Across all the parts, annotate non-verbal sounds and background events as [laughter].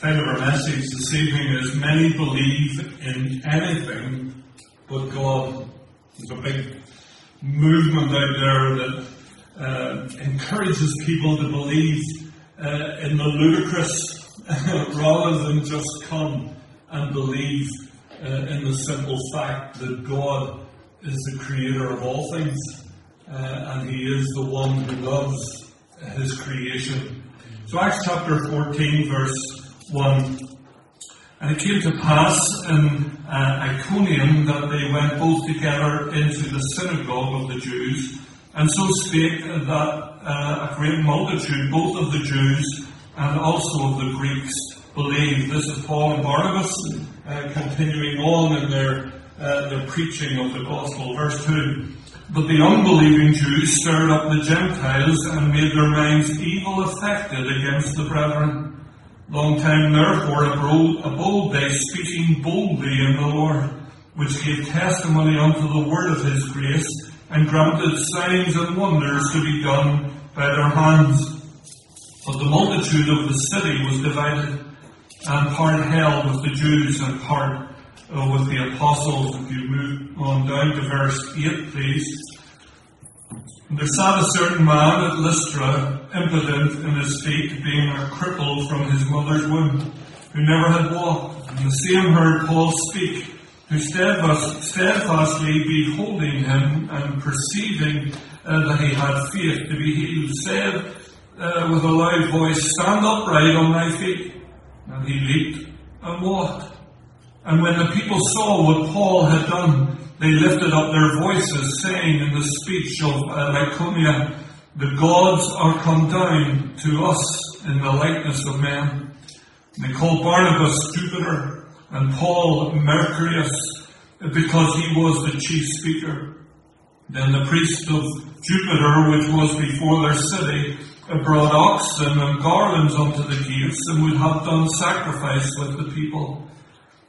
title of our message this evening is Many Believe in Anything But God. There's a big movement out there that uh, encourages people to believe uh, in the ludicrous [laughs] rather than just come and believe uh, in the simple fact that God is the creator of all things uh, and He is the one who loves His creation. So, Acts chapter 14, verse 1. And it came to pass in uh, Iconium that they went both together into the synagogue of the Jews, and so spake that uh, a great multitude, both of the Jews and also of the Greeks, believed. This is Paul and Barnabas uh, continuing on in their, uh, their preaching of the gospel. Verse 2. But the unbelieving Jews stirred up the Gentiles and made their minds evil affected against the brethren. Long time therefore abode, abode they, speaking boldly in the Lord, which gave testimony unto the word of his grace, and granted signs and wonders to be done by their hands. But the multitude of the city was divided, and part held with the Jews and part uh, with the apostles. If you move on down to verse 8, please. There sat a certain man at Lystra, impotent in his feet, being a cripple from his mother's womb, who never had walked. And the same heard Paul speak, who steadfast, steadfastly beholding him and perceiving uh, that he had faith to be healed, said uh, with a loud voice, Stand upright on thy feet. And he leaped and walked. And when the people saw what Paul had done, they lifted up their voices, saying in the speech of uh, Lycaonia, The gods are come down to us in the likeness of men. They called Barnabas Jupiter and Paul Mercurius because he was the chief speaker. Then the priest of Jupiter, which was before their city, brought oxen and garlands unto the gates and would have done sacrifice with the people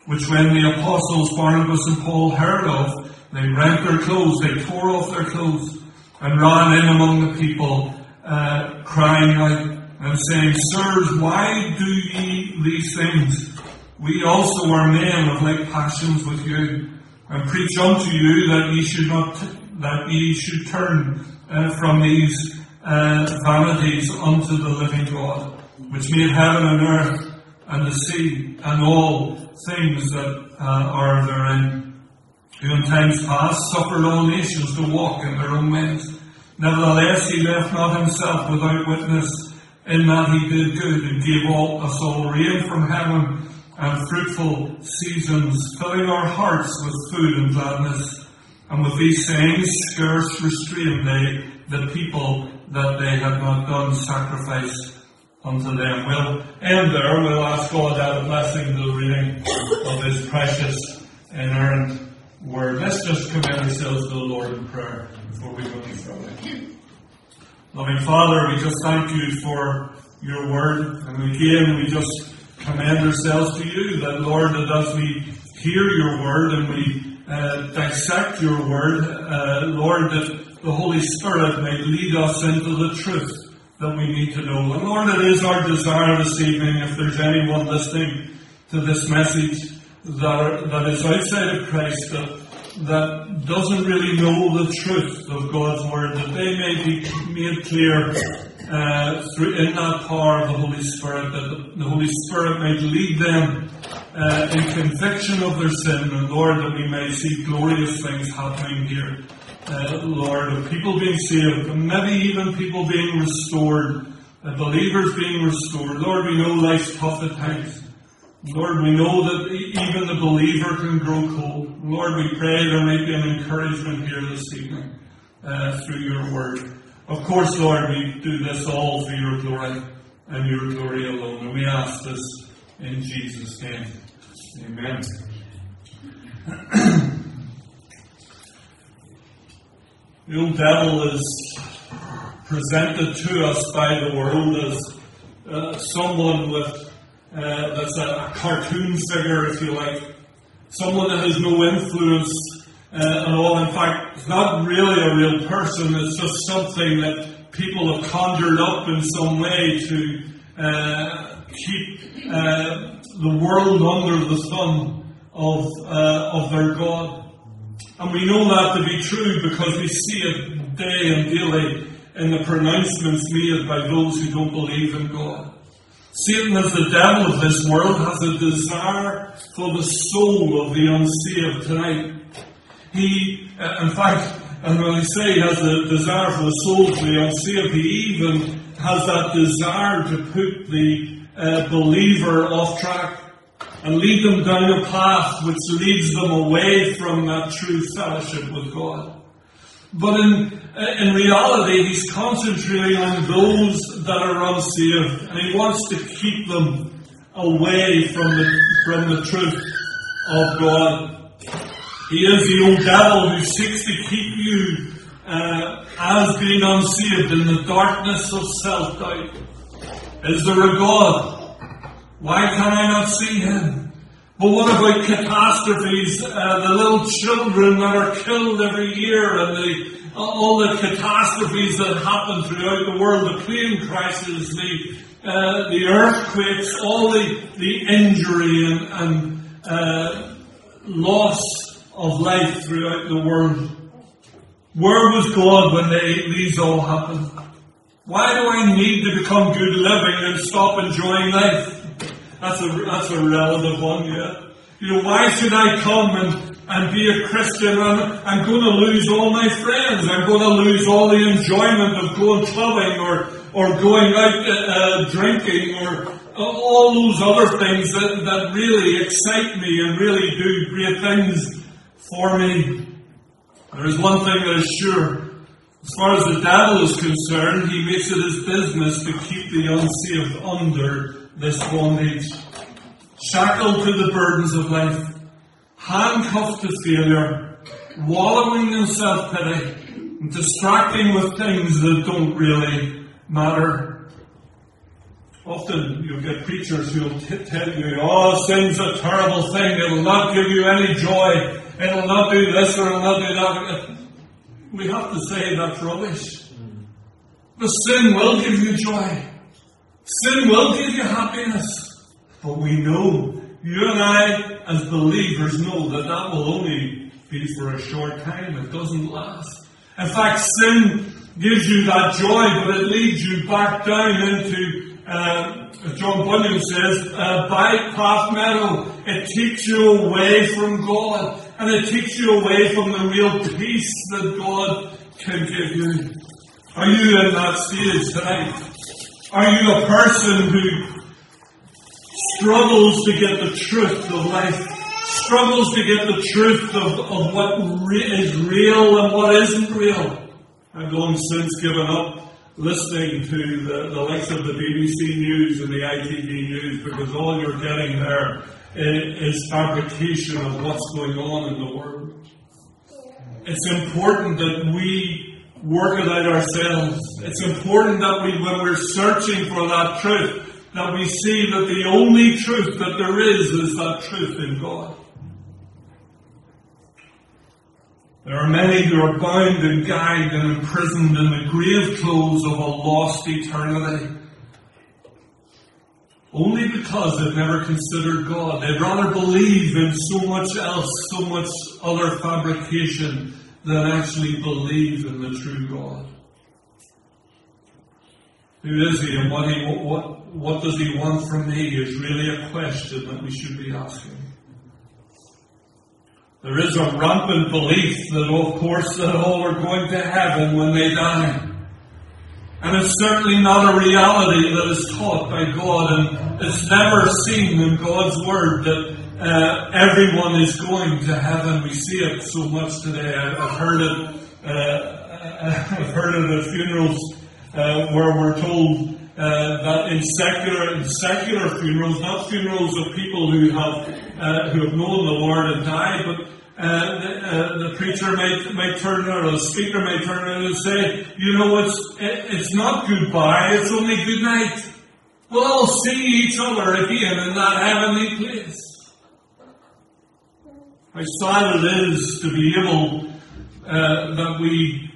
which when the apostles Barnabas and Paul heard of, they rent their clothes, they tore off their clothes, and ran in among the people, uh, crying out and saying, Sirs, why do ye these things? We also are men of like passions with you, and preach unto you that ye should not, that ye should turn uh, from these uh, vanities unto the living God, which made heaven and earth and the sea and all things that uh, are therein, who in times past suffered all nations to walk in their own ways. Nevertheless, he left not himself without witness in that he did good and gave all, us all rain from heaven and fruitful seasons, filling our hearts with food and gladness. And with these sayings, scarce restrained they the people that they had not done sacrifice unto them. We'll end there. We'll ask God that a blessing the reading of His precious, and earned word. Let's just commit ourselves to the Lord in prayer before we go any further. Loving Father, we just thank you for your word, and again we just commend ourselves to you that, Lord, that as we hear your word and we uh, dissect your word, uh, Lord, that the Holy Spirit may lead us into the truth that we need to know. And Lord, it is our desire this evening, if there's anyone listening to this message that, are, that is outside of Christ, that, that doesn't really know the truth of God's Word, that they may be made clear uh, through, in that power of the Holy Spirit, that the Holy Spirit may lead them uh, in conviction of their sin, and Lord, that we may see glorious things happening here uh, Lord, of people being saved, maybe even people being restored, uh, believers being restored. Lord, we know life's tough at times. Lord, we know that even the believer can grow cold. Lord, we pray there may be an encouragement here this evening uh, through your word. Of course, Lord, we do this all for your glory and your glory alone. And we ask this in Jesus' name. Amen. [clears throat] The old devil is presented to us by the world as uh, someone with uh, that's a, a, cartoon figure, if you like, someone that has no influence uh, at all. In fact, it's not really a real person. It's just something that people have conjured up in some way to uh, keep uh, the world under the thumb of, uh, of their God. And we know that to be true because we see it day and daily in the pronouncements made by those who don't believe in God. Satan, as the devil of this world, has a desire for the soul of the unsaved tonight. He, uh, in fact, and when I say he has a desire for the soul of the unsaved, he even has that desire to put the uh, believer off track and lead them down a path which leads them away from that true fellowship with God. But in, in reality, he's concentrating on those that are unsaved, and he wants to keep them away from the, from the truth of God. He is the old devil who seeks to keep you uh, as being unsaved in the darkness of self doubt. Is there a God? Why can I not see him? But what about catastrophes? Uh, the little children that are killed every year and the, uh, all the catastrophes that happen throughout the world, the plane crashes, the, uh, the earthquakes, all the, the injury and, and uh, loss of life throughout the world. Where was God when they, these all happened? Why do I need to become good living and stop enjoying life? That's a, that's a relative one, yeah. You know, why should I come and, and be a Christian? I'm, I'm going to lose all my friends. I'm going to lose all the enjoyment of going clubbing or, or going out uh, uh, drinking or uh, all those other things that, that really excite me and really do great things for me. There is one thing that is sure. As far as the devil is concerned, he makes it his business to keep the unsaved under this bondage, shackled to the burdens of life, handcuffed to failure, wallowing in self pity, and distracting with things that don't really matter. Often you'll get preachers who'll t- tell you, oh, sin's a terrible thing, it'll not give you any joy, it'll not do this or it'll not do that. We have to say that's rubbish. The sin will give you joy. Sin will give you happiness. But we know, you and I, as believers, know that that will only be for a short time. It doesn't last. In fact, sin gives you that joy, but it leads you back down into, uh, John Bunyan says, uh, bypath meadow. It takes you away from God, and it takes you away from the real peace that God can give you. Are you in that stage tonight? Are you a person who struggles to get the truth of life? Struggles to get the truth of, of what re- is real and what isn't real? I've long since given up listening to the, the likes of the BBC News and the ITV News because all you're getting there is, is fabrication of what's going on in the world. It's important that we work it out ourselves. It's important that we, when we're searching for that truth, that we see that the only truth that there is is that truth in God. There are many who are bound and gagged and imprisoned in the grave clothes of a lost eternity. Only because they've never considered God. They'd rather believe in so much else, so much other fabrication than actually believe in the true God. Who is he and what, he, what, what does he want from me is really a question that we should be asking. There is a rampant belief that, oh, of course, that all are going to heaven when they die. And it's certainly not a reality that is taught by God, and it's never seen in God's Word that uh, everyone is going to heaven. We see it so much today. I've heard it. Uh, [laughs] I've heard it at funerals uh, where we're told uh, that in secular, in secular funerals, not funerals of people who have uh, who have known the Lord and died, but uh, the, uh, the, preacher may, might turn or the speaker may turn around and say, you know, it's, it, it's not goodbye, it's only good night. We'll all see each other again in that heavenly place. How sad it is to be able, uh, that we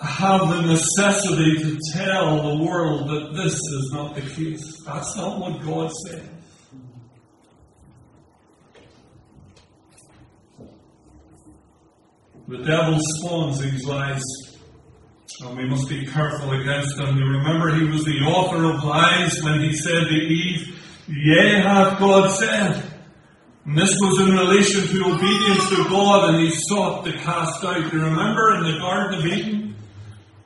have the necessity to tell the world that this is not the case. That's not what God said. The devil spawns these lies, and we must be careful against them. You remember he was the author of lies when he said to Eve, Yea, hath God said. And this was in relation to obedience to God, and he sought to cast out. You remember in the Garden of Eden?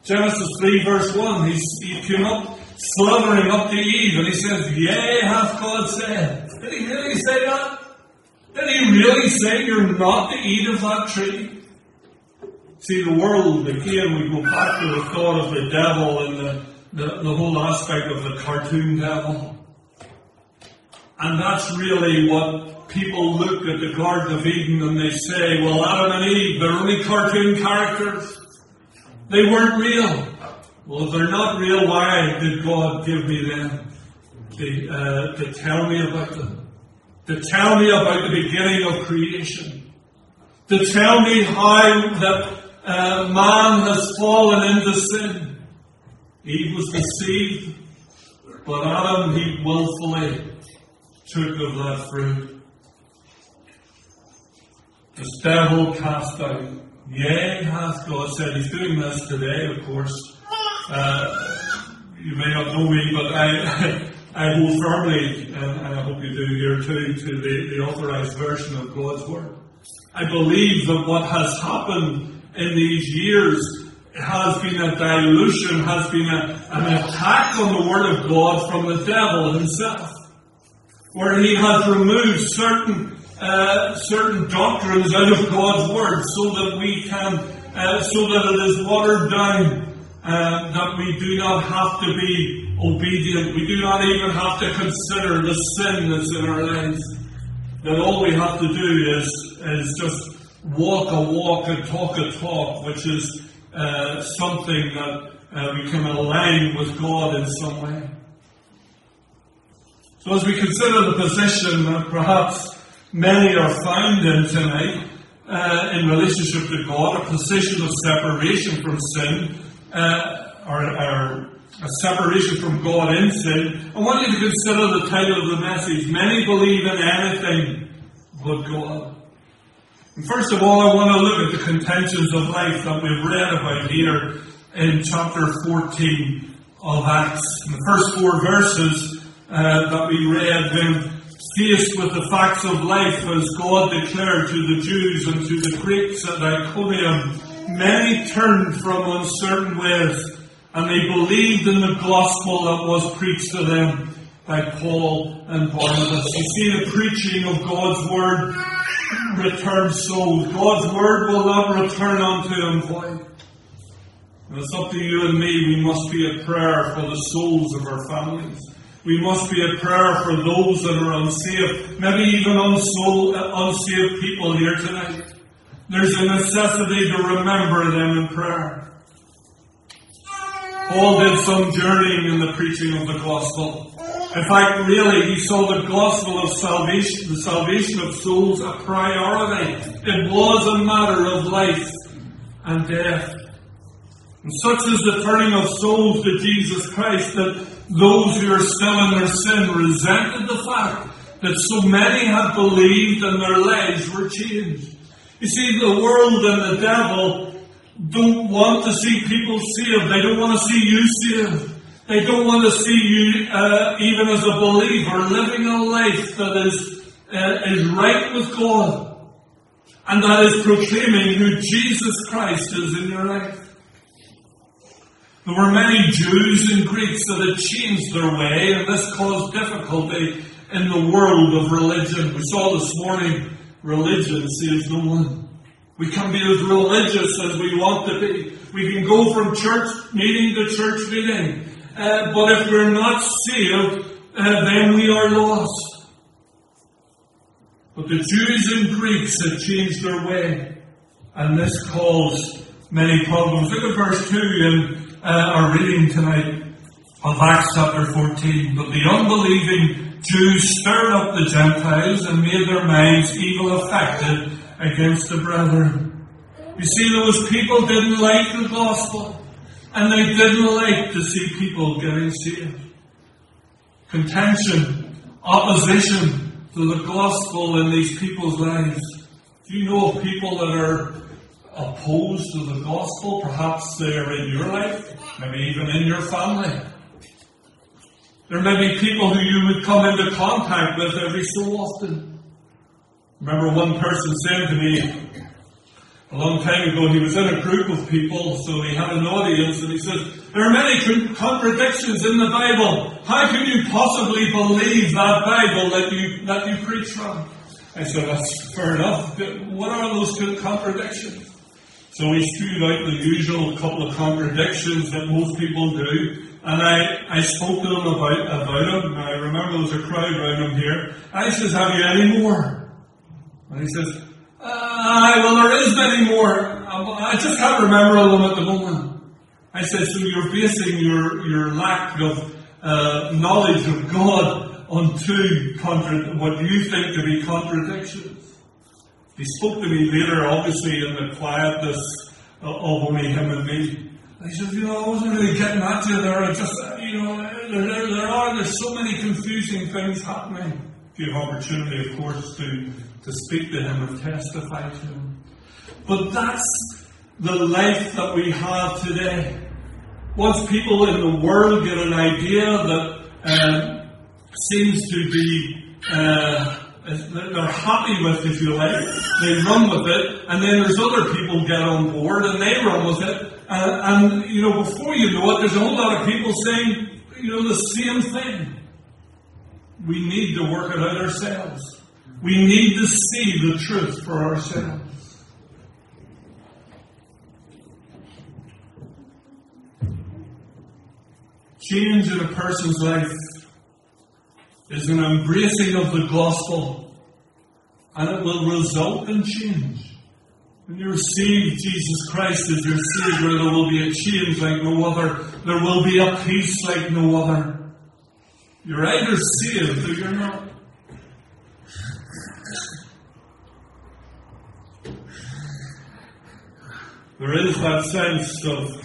Genesis 3, verse 1, he, he came up, slumbering up to Eve, and he says, Yea, hath God said. Did he really say that? Did he really say you're not to eat of that tree? See, the world, again, we go back to the thought of the devil and the, the, the whole aspect of the cartoon devil. And that's really what people look at the Garden of Eden and they say, well, Adam and Eve, they're only cartoon characters. They weren't real. Well, if they're not real, why did God give me them to, uh, to tell me about them? To tell me about the beginning of creation? To tell me how that uh, man has fallen into sin? Eve was deceived, but Adam, he willfully took of that fruit. The devil cast out. Yea, hath God said. He's doing this today, of course. Uh, you may not know me, but I, [laughs] I hold firmly, and, and I hope you do here too, to the, the authorized version of God's Word. I believe that what has happened in these years has been a dilution, has been a, an attack on the Word of God from the devil himself where he has removed certain uh, certain doctrines out of God's word, so that we can, uh, so that it is watered down, uh, that we do not have to be obedient. We do not even have to consider the sin that's in our lives. That all we have to do is is just walk a walk and talk a talk, which is uh, something that uh, we can align with God in some way. So as we consider the position that perhaps many are found in tonight uh, in relationship to God, a position of separation from sin, uh, or, or, a separation from God in sin, I want you to consider the title of the message, Many Believe in Anything But God. And first of all, I want to look at the contentions of life that we've read about here in chapter 14 of Acts. In the first four verses, uh, that we read, when faced with the facts of life as God declared to the Jews and to the Greeks at Iconium, many turned from uncertain ways and they believed in the gospel that was preached to them by Paul and Barnabas. You see, the preaching of God's word returns souls. God's word will not return unto him void. It's up to you and me. We must be a prayer for the souls of our families. We must be a prayer for those that are unsaved, maybe even unsoul, unsaved people here tonight. There's a necessity to remember them in prayer. Paul did some journeying in the preaching of the gospel. In fact, really, he saw the gospel of salvation, the salvation of souls, a priority. It was a matter of life and death. And such is the turning of souls to Jesus Christ that those who are still in their sin resented the fact that so many had believed and their lives were changed. You see, the world and the devil don't want to see people saved. They don't want to see you saved. They don't want to see you, uh, even as a believer, living a life that is, uh, is right with God. And that is proclaiming who Jesus Christ is in your life. There were many Jews and Greeks that had changed their way, and this caused difficulty in the world of religion. We saw this morning, religion saves no one. We can be as religious as we want to be. We can go from church meeting to church meeting. Uh, but if we're not saved, uh, then we are lost. But the Jews and Greeks had changed their way, and this caused many problems. Look at verse 2 in uh, our reading tonight of Acts chapter 14. But the unbelieving Jews stirred up the Gentiles and made their minds evil affected against the brethren. You see, those people didn't like the gospel. And they didn't like to see people getting saved. Contention, opposition to the gospel in these people's lives. Do you know of people that are opposed to the gospel? Perhaps they're in your life, maybe even in your family. There may be people who you would come into contact with every so often. Remember one person saying to me a long time ago, he was in a group of people, so he had an audience, and he said, There are many contradictions in the Bible. How can you possibly believe that Bible that you, that you preach from? I said, That's fair enough. What are those contradictions? So he spewed out the usual couple of contradictions that most people do. And I, I spoke to him about, about them. I remember there was a crowd around him here. I says, have you any more? And he says, uh, well, there is many more. I just can't remember all of them at the moment. I said, so you're basing your, your lack of uh, knowledge of God on two contra- what you think to be contradictions. He spoke to me later, obviously in the quietness of only him and me. He said, you know, I wasn't really getting at you there. I just, you know, there, there, are, there's so many confusing things happening. If you have opportunity, of course, to, to speak to him and testify to him. But that's the life that we have today. Once people in the world get an idea that uh, seems to be uh, they're happy with, if you like. They run with it, and then there's other people get on board and they run with it. Uh, and, you know, before you know it, there's a whole lot of people saying, you know, the same thing. We need to work it out ourselves. We need to see the truth for ourselves. Change in a person's life is an embracing of the gospel, and it will result in change. When you receive Jesus Christ as your Savior, there will be a change like no other. There will be a peace like no other. You're either saved or you're not. There is that sense of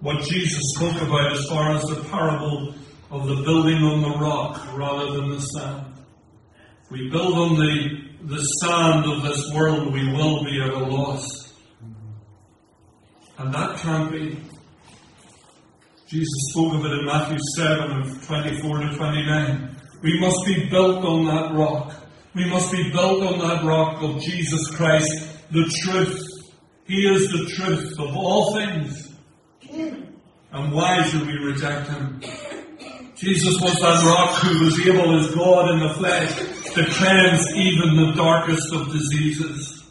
what Jesus spoke about as far as the parable of the building on the rock rather than the sand. If we build on the, the sand of this world, we will be at a loss. And that can't be. Jesus spoke of it in Matthew 7 of 24 to 29. We must be built on that rock. We must be built on that rock of Jesus Christ, the truth. He is the truth of all things. And why should we reject him? Jesus was that rock who was able as God in the flesh to cleanse even the darkest of diseases.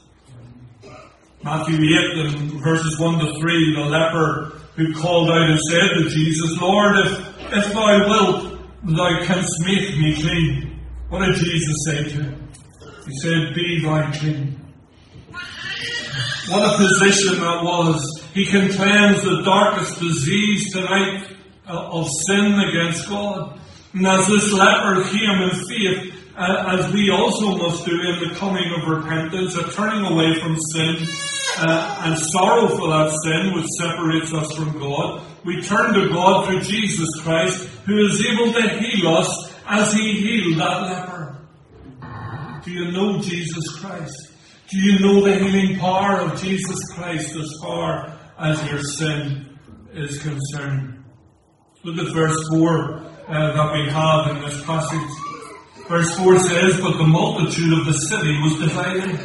Matthew 8 and verses 1 to 3, the leper who called out and said to Jesus, Lord, if, if thou wilt, thou canst make me clean. What did Jesus say to him? He said, Be thou clean. What a position that was. He can cleanse the darkest disease tonight of sin against God. And as this leper came in faith, as we also must do in the coming of repentance, a turning away from sin uh, and sorrow for that sin which separates us from God, we turn to God through Jesus Christ, who is able to heal us as he healed that leper. Do you know Jesus Christ? Do you know the healing power of Jesus Christ as far as your sin is concerned? Look at verse 4 uh, that we have in this passage. Verse 4 says, But the multitude of the city was divided,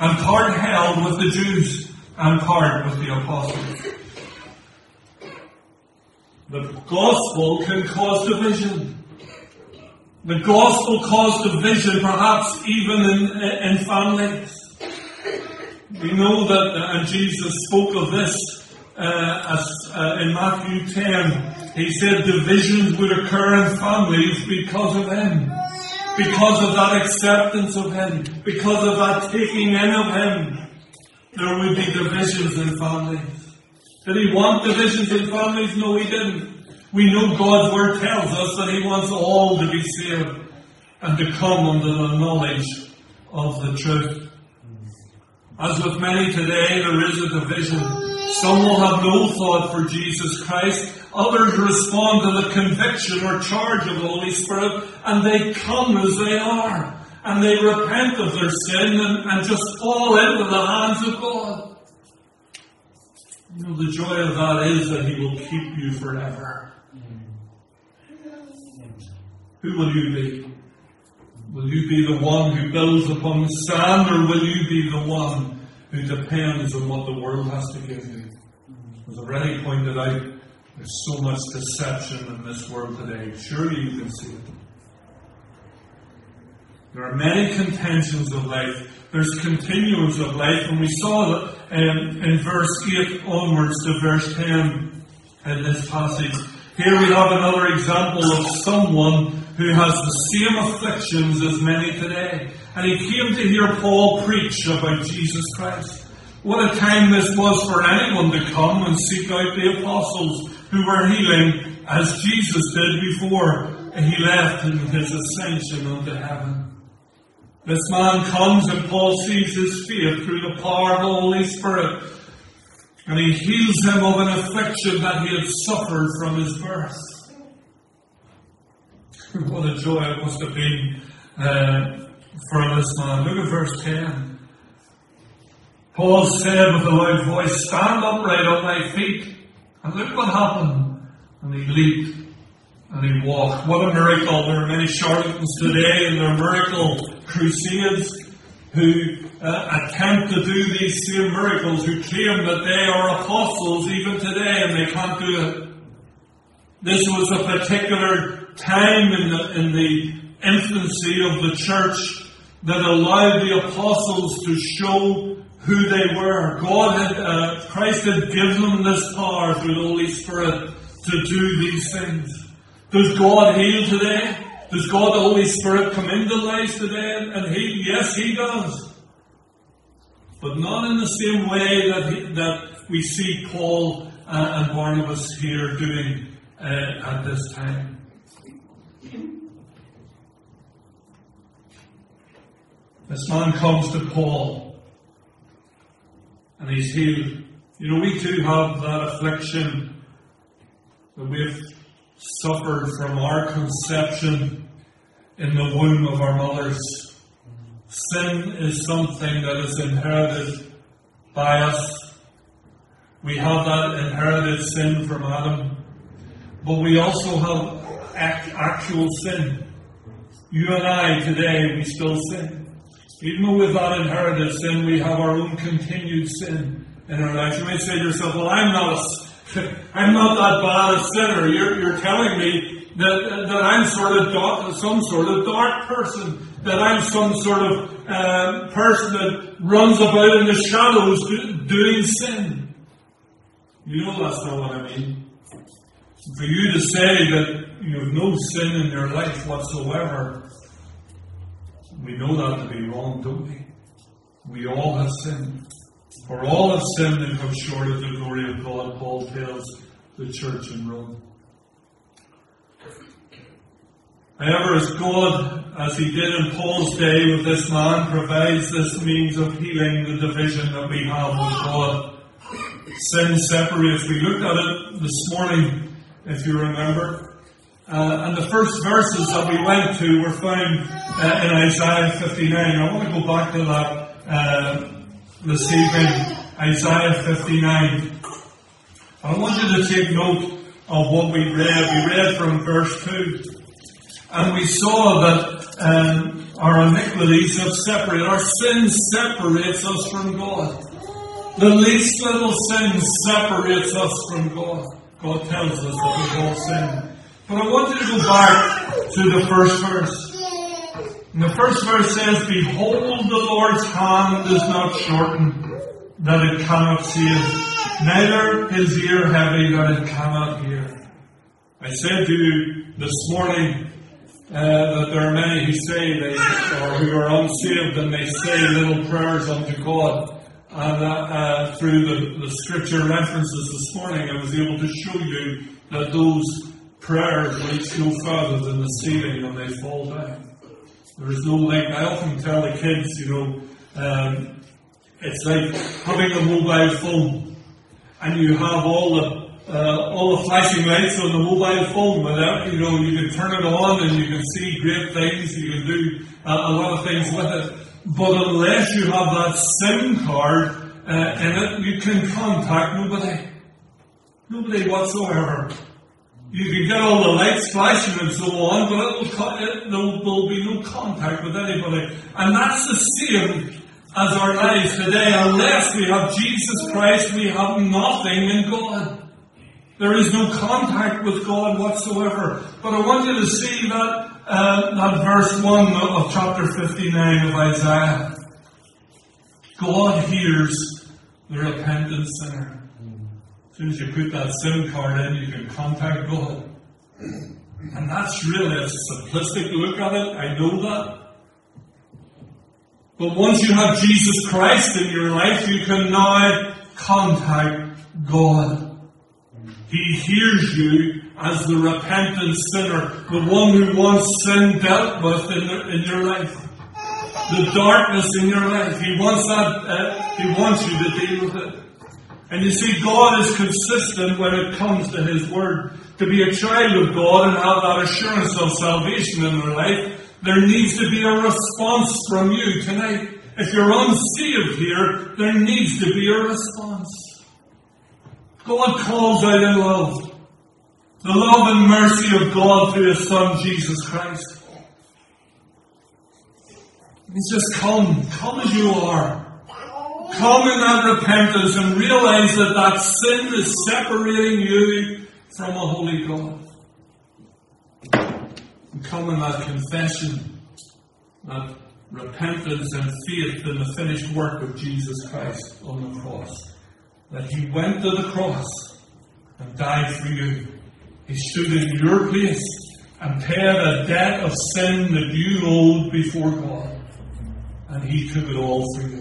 and part held with the Jews, and part with the apostles. The gospel can cause division. The gospel caused division, perhaps even in, in families. We know that, uh, and Jesus spoke of this uh, as, uh, in Matthew 10, he said divisions would occur in families because of him. Because of that acceptance of him. Because of that taking in of him. There would be divisions in families. Did he want divisions in families? No, he didn't. We know God's word tells us that he wants all to be saved and to come under the knowledge of the truth. As with many today, there is a division. Some will have no thought for Jesus Christ. Others respond to the conviction or charge of the Holy Spirit and they come as they are. And they repent of their sin and, and just fall into the hands of God. You know, the joy of that is that He will keep you forever. Mm. Who will you be? Will you be the one who builds upon the sand, or will you be the one who depends on what the world has to give you? As already pointed out, there's so much deception in this world today. Surely you can see it. There are many contentions of life. There's continuums of life, and we saw that um, in verse 8 onwards to verse 10 in this passage. Here we have another example of someone who has the same afflictions as many today. And he came to hear Paul preach about Jesus Christ. What a time this was for anyone to come and seek out the apostles who were healing as Jesus did before he left in his ascension unto heaven. This man comes and Paul sees his faith through the power of the Holy Spirit. And he heals him of an affliction that he had suffered from his birth. [laughs] what a joy it must have been uh, for this man. Look at verse 10. Paul said with a loud voice, Stand upright on thy feet. And look what happened. And he leaped and he walked. What a miracle. There are many charlatans today in their miracle crusades who uh, attempt to do these same miracles, who claim that they are apostles even today and they can't do it. This was a particular time in the, in the infancy of the church that allowed the apostles to show who they were. God had, uh, Christ had given them this power through the Holy Spirit to do these things. Does God heal today? Does God, the Holy Spirit, come into lives today and heal? Yes, He does. But not in the same way that, he, that we see Paul uh, and Barnabas here doing uh, at this time. This man comes to Paul and he's healed. You know, we too have that affliction that we've suffered from our conception in the womb of our mothers. Sin is something that is inherited by us. We have that inherited sin from Adam, but we also have actual sin. You and I today, we still sin. Even we've that inherited sin, we have our own continued sin in our lives. You may say to yourself, well, I'm not a [laughs] I'm not that bad a sinner. You're, you're telling me that, that I'm sort of dark, some sort of dark person, that I'm some sort of uh, person that runs about in the shadows do, doing sin. You know that's not what I mean. For you to say that you have no sin in your life whatsoever, we know that to be wrong, don't we? We all have sinned. For all have sinned and come short of the glory of God, Paul tells the church in Rome. However, as God, as he did in Paul's day with this man, provides this means of healing the division that we have with God. Sin separates. We looked at it this morning, if you remember. Uh, and the first verses that we went to were found uh, in Isaiah 59. I want to go back to that uh, this evening, Isaiah 59. I want you to take note of what we read. We read from verse 2. And we saw that um, our iniquities have separated, our sin separates us from God. The least little sin separates us from God. God tells us that we've all sinned. But I want you to go back to the first verse. And the first verse says, Behold, the Lord's hand is not shortened, that it cannot save, neither his ear heavy, that it cannot hear. I said to you this morning uh, that there are many who say they, or who are unsaved, and they say little prayers unto God. And uh, uh, through the, the scripture references this morning, I was able to show you that those prayers reach no further than the ceiling when they fall down. There is no link. I often tell the kids, you know, um, It's like having a mobile phone, and you have all the uh, all the flashing lights on the mobile phone. Without you know, you can turn it on and you can see great things. You can do uh, a lot of things with it. But unless you have that SIM card uh, in it, you can contact nobody, nobody whatsoever. You can get all the lights flashing and so on, but it'll, it, there will be no contact with anybody. And that's the same as our lives today. Unless we have Jesus Christ, we have nothing in God. There is no contact with God whatsoever. But I want you to see that, uh, that verse 1 of chapter 59 of Isaiah. God hears the repentant sinner. Soon as you put that SIM card in, you can contact God. And that's really a simplistic look at it. I know that. But once you have Jesus Christ in your life, you can now contact God. He hears you as the repentant sinner, the one who wants sin dealt with in, in your life. The darkness in your life. He wants that, uh, he wants you to deal with it. And you see, God is consistent when it comes to His Word. To be a child of God and have that assurance of salvation in their life, there needs to be a response from you tonight. If you're unsaved here, there needs to be a response. God calls out in love. The love and mercy of God through His Son, Jesus Christ. He says, come, come as you are. Come in that repentance and realize that that sin is separating you from a holy God come in that confession, that repentance and faith in the finished work of Jesus Christ on the cross. That He went to the cross and died for you. He stood in your place and paid a debt of sin that you owed before God. And He took it all for you.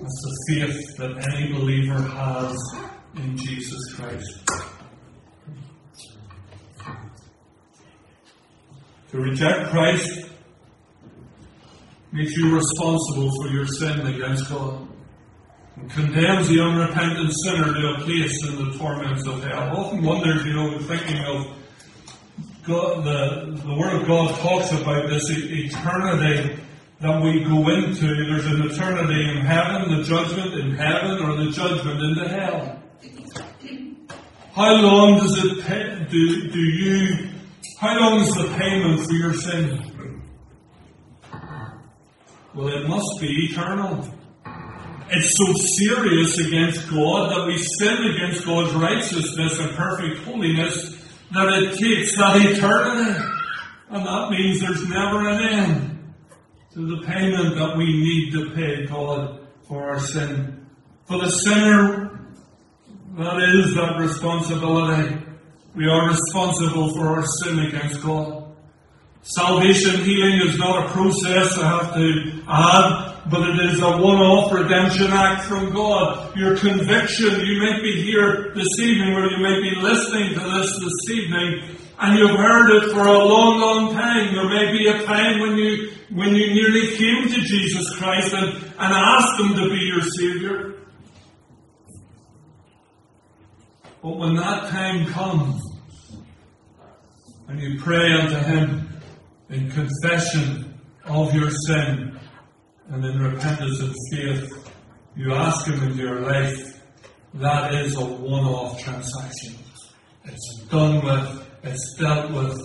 That's the faith that any believer has in Jesus Christ. To reject Christ makes you responsible for your sin against God and condemns the unrepentant sinner to a place in the torments of hell. I often wondered, you know, thinking of God, the, the Word of God talks about this eternity that we go into. There's an eternity in heaven, the judgment in heaven, or the judgment in the hell. How long does it pay, do, do you how long is the payment for your sin? Well, it must be eternal. It's so serious against God that we sin against God's righteousness and perfect holiness that it takes that eternity. And that means there's never an end to the payment that we need to pay God for our sin. For the sinner, that is that responsibility. We are responsible for our sin against God. Salvation healing is not a process I have to add, but it is a one-off redemption act from God. Your conviction, you may be here this evening or you may be listening to this this evening and you've heard it for a long, long time. There may be a time when you, when you nearly came to Jesus Christ and, and asked Him to be your Savior. But when that time comes, and you pray unto Him in confession of your sin and in repentance and faith, you ask Him into your life, that is a one-off transaction. It's done with, it's dealt with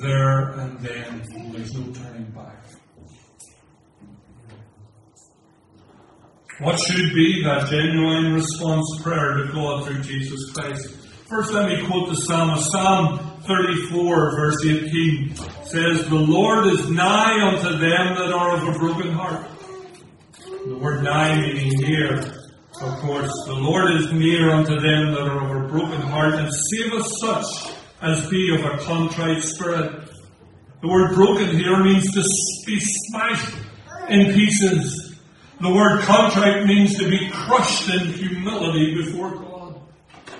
there and then. There's no turning back. What should be that genuine response prayer to God through Jesus Christ? First, let me quote the psalmist. Psalm 34, verse 18 says, The Lord is nigh unto them that are of a broken heart. The word nigh meaning near. Of course, the Lord is near unto them that are of a broken heart and saveth such as be of a contrite spirit. The word broken here means to be smashed in pieces. The word contrite means to be crushed in humility before God.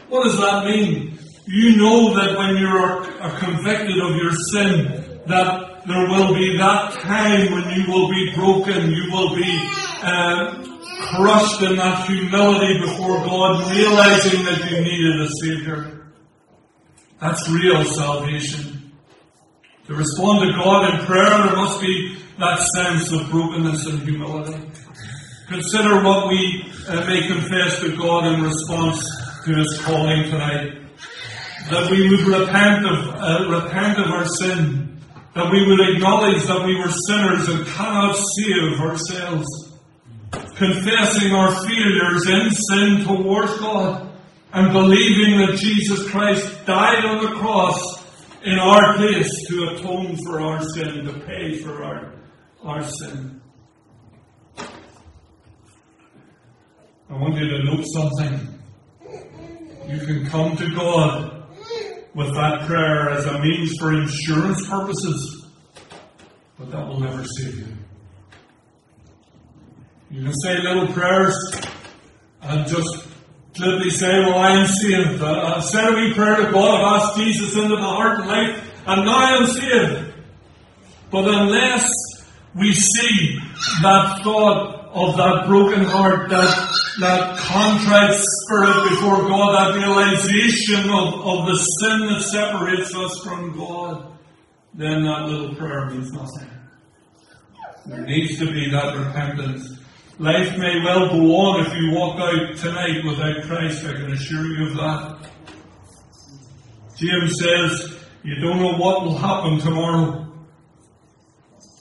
What does that mean? You know that when you are convicted of your sin, that there will be that time when you will be broken, you will be uh, crushed in that humility before God, realizing that you needed a Savior. That's real salvation. To respond to God in prayer, there must be that sense of brokenness and humility. Consider what we uh, may confess to God in response to His calling tonight. That we would repent of, uh, repent of our sin. That we would acknowledge that we were sinners and cannot save ourselves. Confessing our failures in sin towards God and believing that Jesus Christ died on the cross in our place to atone for our sin, to pay for our, our sin. I want you to note something. You can come to God with that prayer as a means for insurance purposes, but that will never save you. You can say little prayers and just glibly say, Well, I am saved. I've said a wee prayer to God, I've asked Jesus into my heart and life, and now I am saved. But unless we see that thought of that broken heart, that, that contrite spirit before God, that realization of, of the sin that separates us from God, then that little prayer means nothing. There needs to be that repentance. Life may well go on if you walk out tonight without Christ, I can assure you of that. James says, you don't know what will happen tomorrow.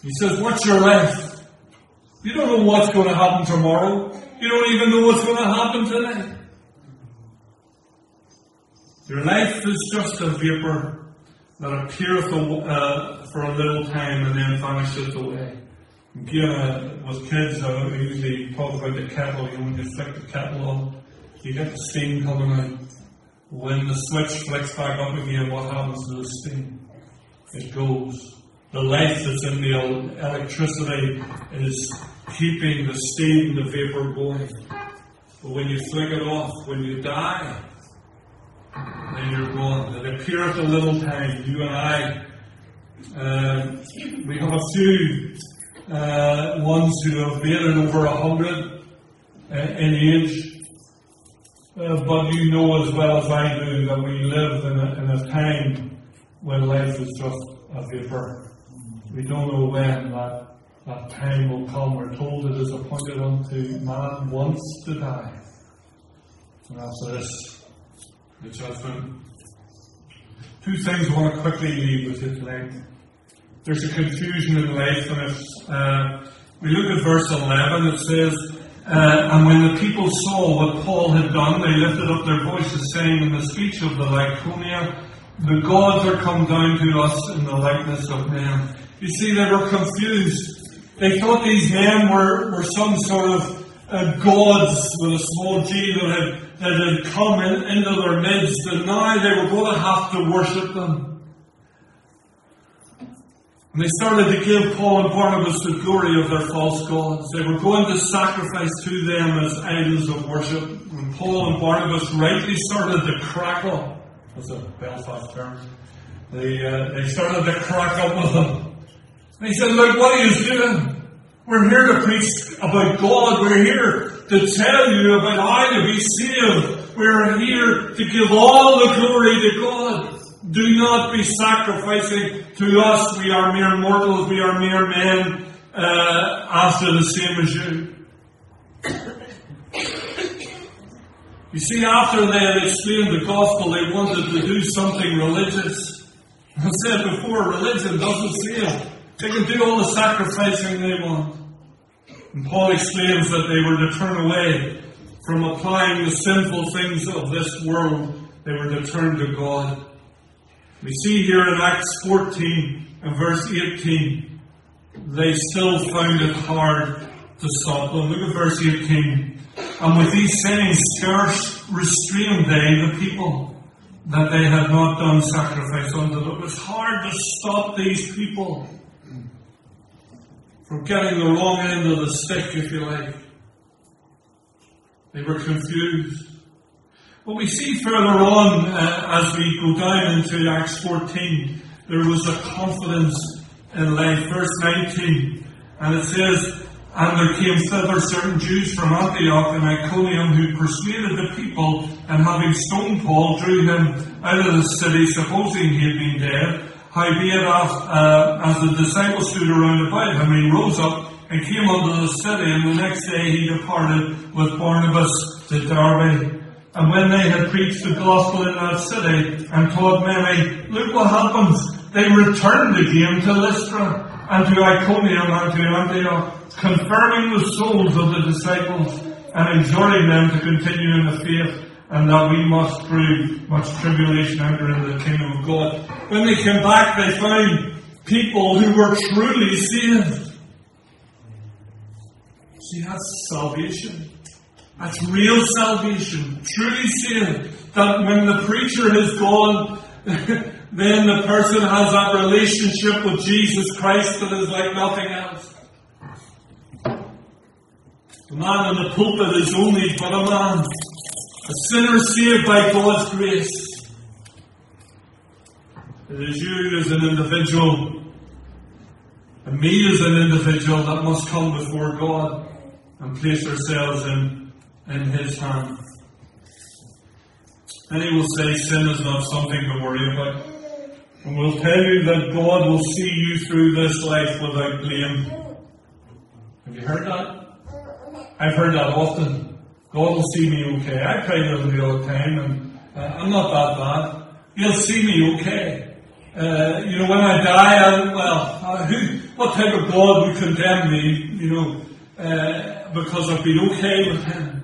He says, what's your life? You don't know what's going to happen tomorrow. You don't even know what's going to happen tonight. Your life is just a vapor that appeareth uh, for a little time and then vanisheth away. Uh, with kids, we usually talk about the kettle. You when you flick the kettle on, you get the steam coming out. When the switch flicks back up again, what happens to the steam? It goes. The life that's in the electricity is keeping the steam, the vapor going. But when you flick it off, when you die, then you're gone. It appeareth a little time. You and I, uh, we have a few uh, ones who have made it over a hundred uh, in age. Uh, but you know as well as I do that we live in a, in a time when life is just a vapor. We don't know when that that time will come. We're told it is appointed unto man once to die. And after this, the judgment. Two things I want to quickly leave with you tonight. There's a confusion in life, uh, we look at verse 11, it says, uh, And when the people saw what Paul had done, they lifted up their voices, saying in the speech of the Lycaonia, The gods are come down to us in the likeness of men. You see, they were confused. They thought these men were, were some sort of uh, gods with a small g that had, that had come in, into their midst, and now they were going to have to worship them. And they started to give Paul and Barnabas the glory of their false gods. They were going to sacrifice to them as idols of worship. And Paul and Barnabas rightly started to crackle. That's a Belfast term. They, uh, they started to crack up with them. And he said, Look, what are you doing? We're here to preach about God. We're here to tell you about how to be saved. We're here to give all the glory to God. Do not be sacrificing to us. We are mere mortals. We are mere men uh, after the same as you. You see, after they had explained the gospel, they wanted to do something religious. I said before, religion doesn't save. They can do all the sacrificing they want. And Paul explains that they were to turn away from applying the sinful things of this world. They were to turn to God. We see here in Acts 14 and verse 18, they still found it hard to stop them. Look at verse 18. And with these sayings, scarce restrained they the people that they had not done sacrifice unto them. It was hard to stop these people from getting the wrong end of the stick, if you like. They were confused. But we see further on, uh, as we go down into Acts 14, there was a confidence in life. Verse 19, and it says, And there came thither certain Jews from Antioch and Iconium who persuaded the people, and having stoned Paul, drew him out of the city, supposing he had been dead. Howbeit, uh, as the disciples stood around about him, he rose up and came unto the city, and the next day he departed with Barnabas to Derbe. And when they had preached the gospel in that city and taught many, look what happens. They returned again to Lystra and to Iconium and to Antioch confirming the souls of the disciples and exhorting them to continue in the faith and that we must through much tribulation enter into the kingdom of God. When they came back, they found people who were truly saved. See, that's salvation. That's real salvation. Truly saved. That when the preacher has gone, [laughs] then the person has that relationship with Jesus Christ that is like nothing else. The man in the pulpit is only but a man, a sinner saved by God's grace. It is you as an individual, and me as an individual, that must come before God and place ourselves in, in His hand. Many will say sin is not something to worry about. And will tell you that God will see you through this life without blame. Have you heard that? I've heard that often. God will see me okay. I pray to Him the time, and uh, I'm not that bad. He'll see me okay. Uh, you know, when I die, I, well, uh, who, what type of God would condemn me, you know, uh, because I've been okay with Him?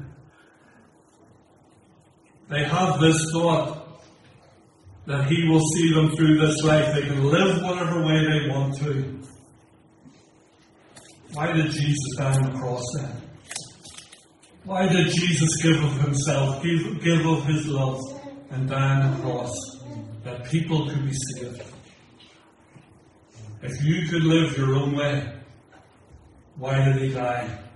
They have this thought that He will see them through this life. They can live whatever way they want to. Why did Jesus die on the cross then? Why did Jesus give of himself, give, give of his love, and die on the cross that people could be saved? If you could live your own way, why did he die?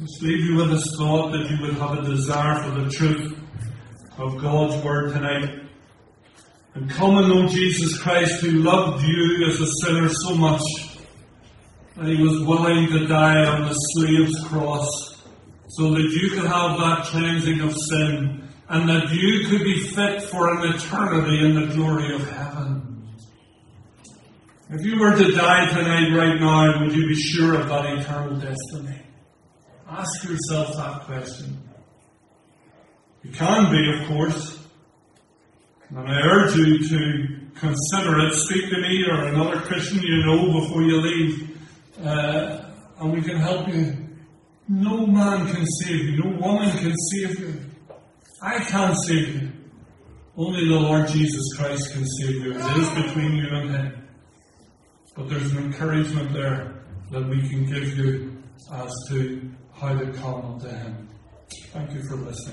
Just leave you with this thought that you would have a desire for the truth of God's Word tonight. And come and know Jesus Christ who loved you as a sinner so much that he was willing to die on the slave's cross so that you could have that cleansing of sin and that you could be fit for an eternity in the glory of heaven. If you were to die tonight, right now, would you be sure of that eternal destiny? Ask yourself that question. You can be, of course. And I urge you to consider it. Speak to me or another Christian you know before you leave uh, and we can help you. No man can save you, no woman can save you. I can't save you. Only the Lord Jesus Christ can save you. It is between you and Him. But there's an encouragement there that we can give you as to how to come unto Him. Thank you for listening.